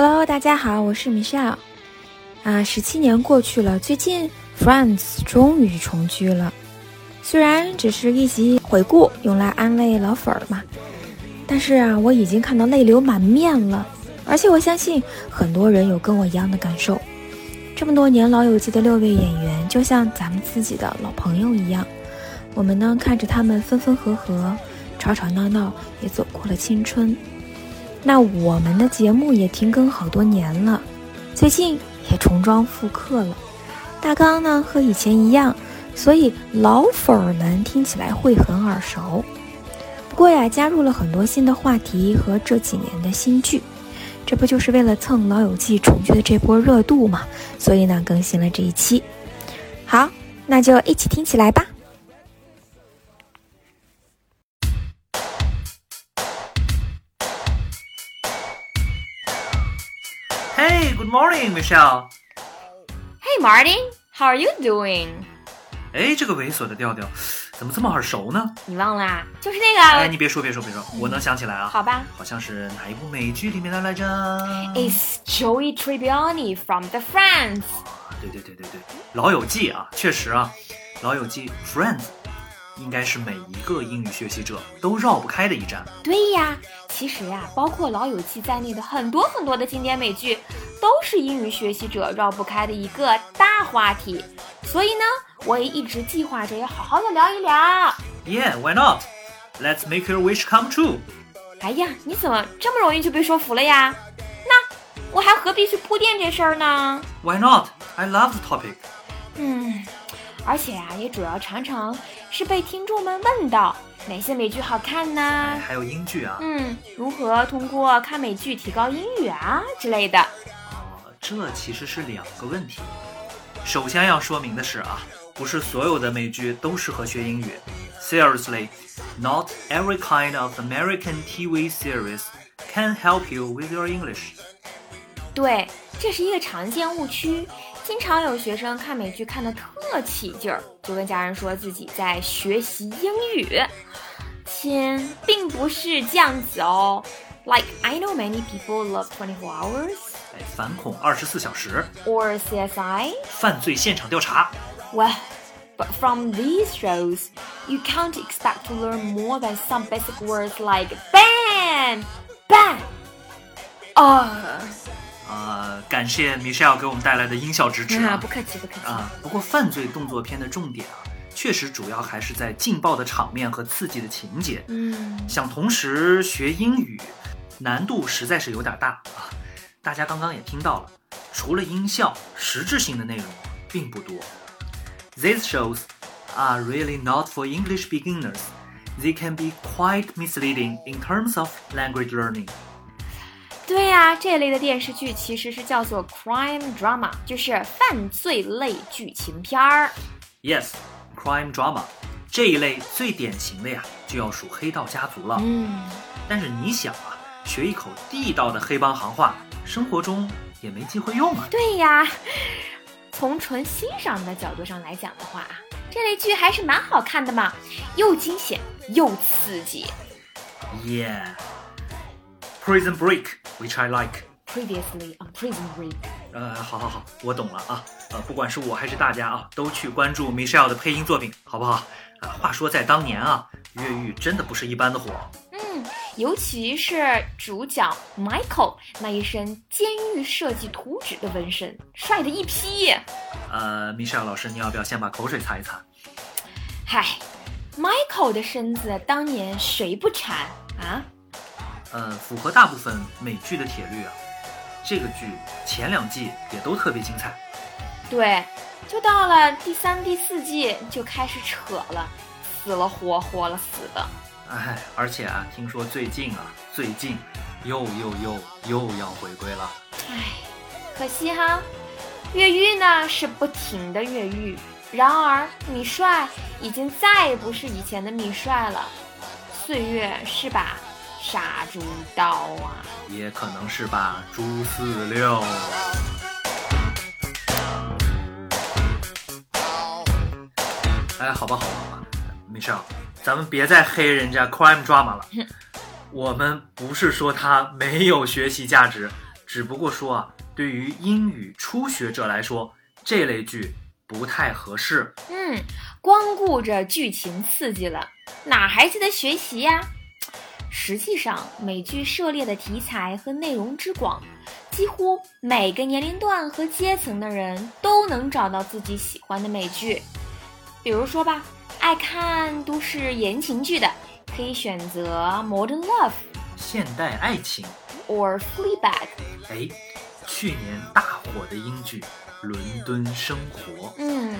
Hello，大家好，我是 Michelle。啊，十七年过去了，最近 Friends 终于重聚了。虽然只是一集回顾，用来安慰老粉儿嘛，但是啊，我已经看到泪流满面了。而且我相信很多人有跟我一样的感受。这么多年《老友记》的六位演员，就像咱们自己的老朋友一样。我们呢，看着他们分分合合，吵吵闹闹，也走过了青春。那我们的节目也停更好多年了，最近也重装复刻了，大纲呢和以前一样，所以老粉儿们听起来会很耳熟。不过呀，加入了很多新的话题和这几年的新剧，这不就是为了蹭《老友记》重聚的这波热度嘛？所以呢，更新了这一期。好，那就一起听起来吧。Hey, good morning, Michelle. Hey, Martin, how are you doing? 哎，这个猥琐的调调，怎么这么耳熟呢？你忘了？就是那个。哎，你别说，别说，别说，我能想起来啊。好吧。好像是哪一部美剧里面的来着？It's Joey Tribbiani from The Friends。对对对对对，老友记啊，确实啊，老友记 Friends。应该是每一个英语学习者都绕不开的一站。对呀，其实呀，包括《老友记》在内的很多很多的经典美剧，都是英语学习者绕不开的一个大话题。所以呢，我也一直计划着要好好的聊一聊。Yeah, why not? Let's make your wish come true. 哎呀，你怎么这么容易就被说服了呀？那我还何必去铺垫这事儿呢？Why not? I love the topic. 嗯。而且啊，也主要常常是被听众们问到哪些美剧好看呢？还有英剧啊，嗯，如何通过看美剧提高英语啊之类的。呃，这其实是两个问题。首先要说明的是啊，不是所有的美剧都适合学英语。Seriously, not every kind of American TV series can help you with your English. 对，这是一个常见误区。经常有学生看美剧看得特起劲儿，就跟家人说自己在学习英语。亲，并不是这样子哦。Like I know many people love Twenty Four Hours，哎，反恐二十四小时，or CSI，犯罪现场调查。Well, but from these shows, you can't expect to learn more than some basic words like bam, bam, uh. 呃，感谢 Michelle 给我们带来的音效支持啊！不客气，不客气啊！不过犯罪动作片的重点啊，确实主要还是在劲爆的场面和刺激的情节。嗯，想同时学英语，难度实在是有点大啊！大家刚刚也听到了，除了音效，实质性的内容并不多。These shows are really not for English beginners. They can be quite misleading in terms of language learning. 对呀，这类的电视剧其实是叫做 crime drama，就是犯罪类剧情片儿。Yes，crime drama 这一类最典型的呀，就要数《黑道家族》了。嗯，但是你想啊，学一口地道的黑帮行话，生活中也没机会用啊。对呀，从纯欣赏的角度上来讲的话，这类剧还是蛮好看的嘛，又惊险又刺激。Yeah。Prison Break, which I like. Previously on Prison Break. 呃，好好好，我懂了啊。呃，不管是我还是大家啊，都去关注 Michelle 的配音作品，好不好？啊，话说在当年啊，越狱真的不是一般的火。嗯，尤其是主角 Michael 那一身监狱设计图纸的纹身，帅的一批。呃，Michelle 老师，你要不要先把口水擦一擦？嗨，Michael 的身子当年谁不馋啊？呃，符合大部分美剧的铁律啊。这个剧前两季也都特别精彩，对，就到了第三、第四季就开始扯了，死了活活了死的。哎，而且啊，听说最近啊，最近又又又又要回归了。哎，可惜哈，越狱呢是不停的越狱，然而米帅已经再也不是以前的米帅了，岁月是把。杀猪刀啊，也可能是把猪饲料啊。哎，好吧，好吧，好吧，Michelle，咱们别再黑人家 crime drama 了。我们不是说它没有学习价值，只不过说啊，对于英语初学者来说，这类剧不太合适。嗯，光顾着剧情刺激了，哪还记得学习呀？实际上，美剧涉猎的题材和内容之广，几乎每个年龄段和阶层的人都能找到自己喜欢的美剧。比如说吧，爱看都市言情剧的，可以选择《Modern Love》现代爱情，or《Fleabag》。哎，去年大火的英剧《伦敦生活》。嗯，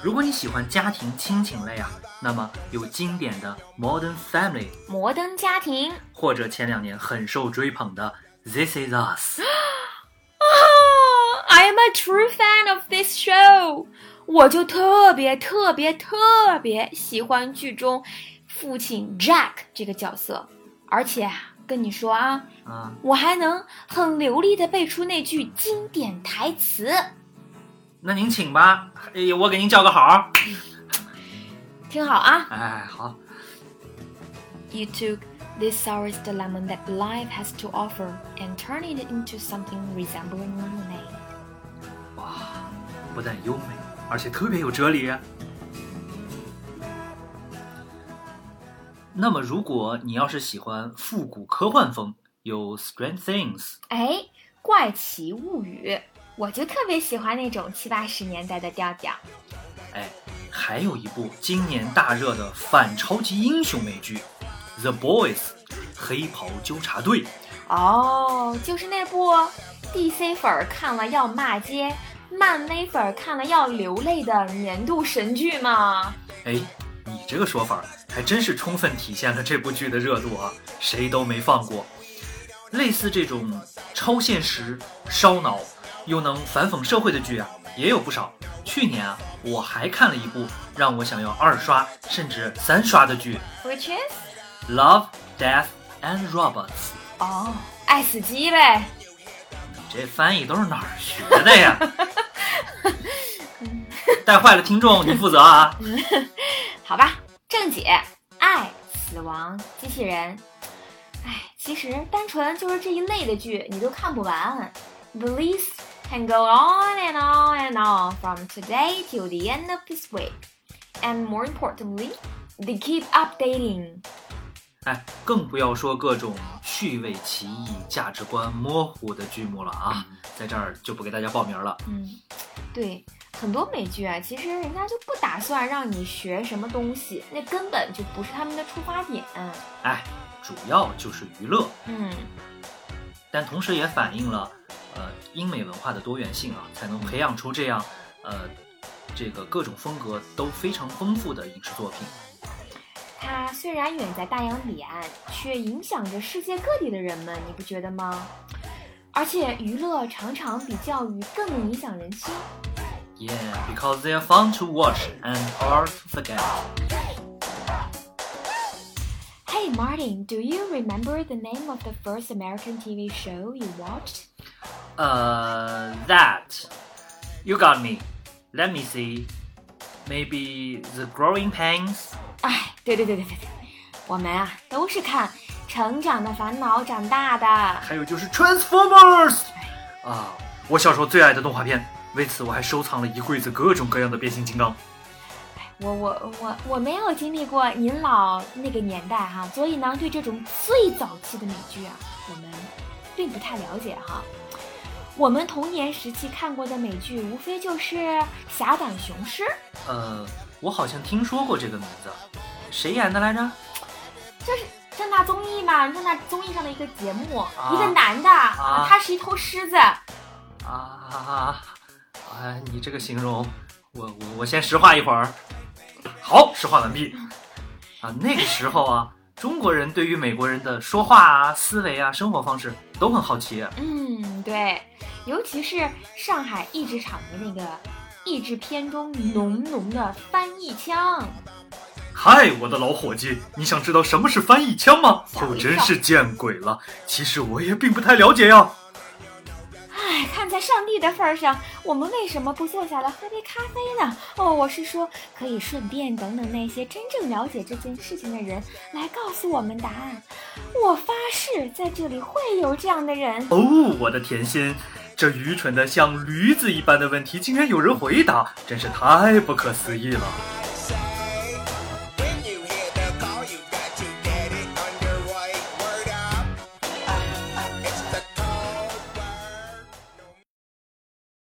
如果你喜欢家庭亲情类啊，那么有经典的《Modern Family》，摩登家庭。或者前两年很受追捧的《This Is Us 》。Oh, I am a true fan of this show。我就特别特别特别喜欢剧中父亲 Jack 这个角色，而且啊跟你说啊，啊，我还能很流利的背出那句经典台词。那您请吧，哎，我给您叫个好。听好啊哎，好，，You took this sourest lemon that life has to offer and turned it into something resembling lemonade。哇，不但优美，而且特别有哲理。那么，如果你要是喜欢复古科幻风，有《Strange Things》，哎，怪奇物语，我就特别喜欢那种七八十年代的调调。哎，还有一部今年大热的反超级英雄美剧《The Boys》黑袍纠察队。哦，就是那部 DC 粉儿看了要骂街，漫威粉儿看了要流泪的年度神剧吗？哎，你这个说法还真是充分体现了这部剧的热度啊，谁都没放过。类似这种超现实、烧脑又能反讽社会的剧啊，也有不少。去年啊，我还看了一部让我想要二刷甚至三刷的剧 Which is？《Love, Death and Robots》。哦，爱死机呗。你这翻译都是哪儿学的呀？带坏了听众，你负责啊！好吧，正解，爱、死亡、机器人。哎，其实单纯就是这一类的剧，你都看不完。The list can go on and on and on from today till the end of this week. And more importantly, they keep updating. 哎，更不要说各种趣味奇异、价值观模糊的剧目了啊！在这儿就不给大家报名了。嗯，对，很多美剧啊，其实人家就不打算让你学什么东西，那根本就不是他们的出发点。哎，主要就是娱乐，嗯，但同时也反映了，呃，英美文化的多元性啊，才能培养出这样，呃，这个各种风格都非常丰富的影视作品。它虽然远在大洋彼岸，却影响着世界各地的人们，你不觉得吗？而且娱乐常常比教育更能影响人心。 Yeah, because they are fun to watch and hard to forget. Hey Martin, do you remember the name of the first American TV show you watched? Uh, that. You got me. Let me see. Maybe The Growing Pains? 哎，对对对对对对，我们啊都是看《成长的烦恼》长大的。还有就是 Transformers 啊，我小时候最爱的动画片。为此，我还收藏了一柜子各种各样的变形金刚。我我我我没有经历过您老那个年代哈，所以呢，对这种最早期的美剧啊，我们并不太了解哈。我们童年时期看过的美剧，无非就是《侠胆雄狮》，呃，我好像听说过这个名字，谁演的来着？这是正大综艺嘛，正大综艺上的一个节目，啊一个男的，啊他是一头狮子。啊，哎，你这个形容，我我我先石化一会儿。好，石化完毕。啊，那个时候啊，中国人对于美国人的说话啊、思维啊、生活方式都很好奇。嗯，对，尤其是上海译制厂的那个译制片中浓浓的翻译腔。嗨，我的老伙计，你想知道什么是翻译腔吗？我真是见鬼了！其实我也并不太了解呀。在上帝的份上，我们为什么不坐下来喝杯咖啡呢？哦，我是说，可以顺便等等那些真正了解这件事情的人来告诉我们答案。我发誓，在这里会有这样的人。哦，我的甜心，这愚蠢的像驴子一般的问题，竟然有人回答，真是太不可思议了。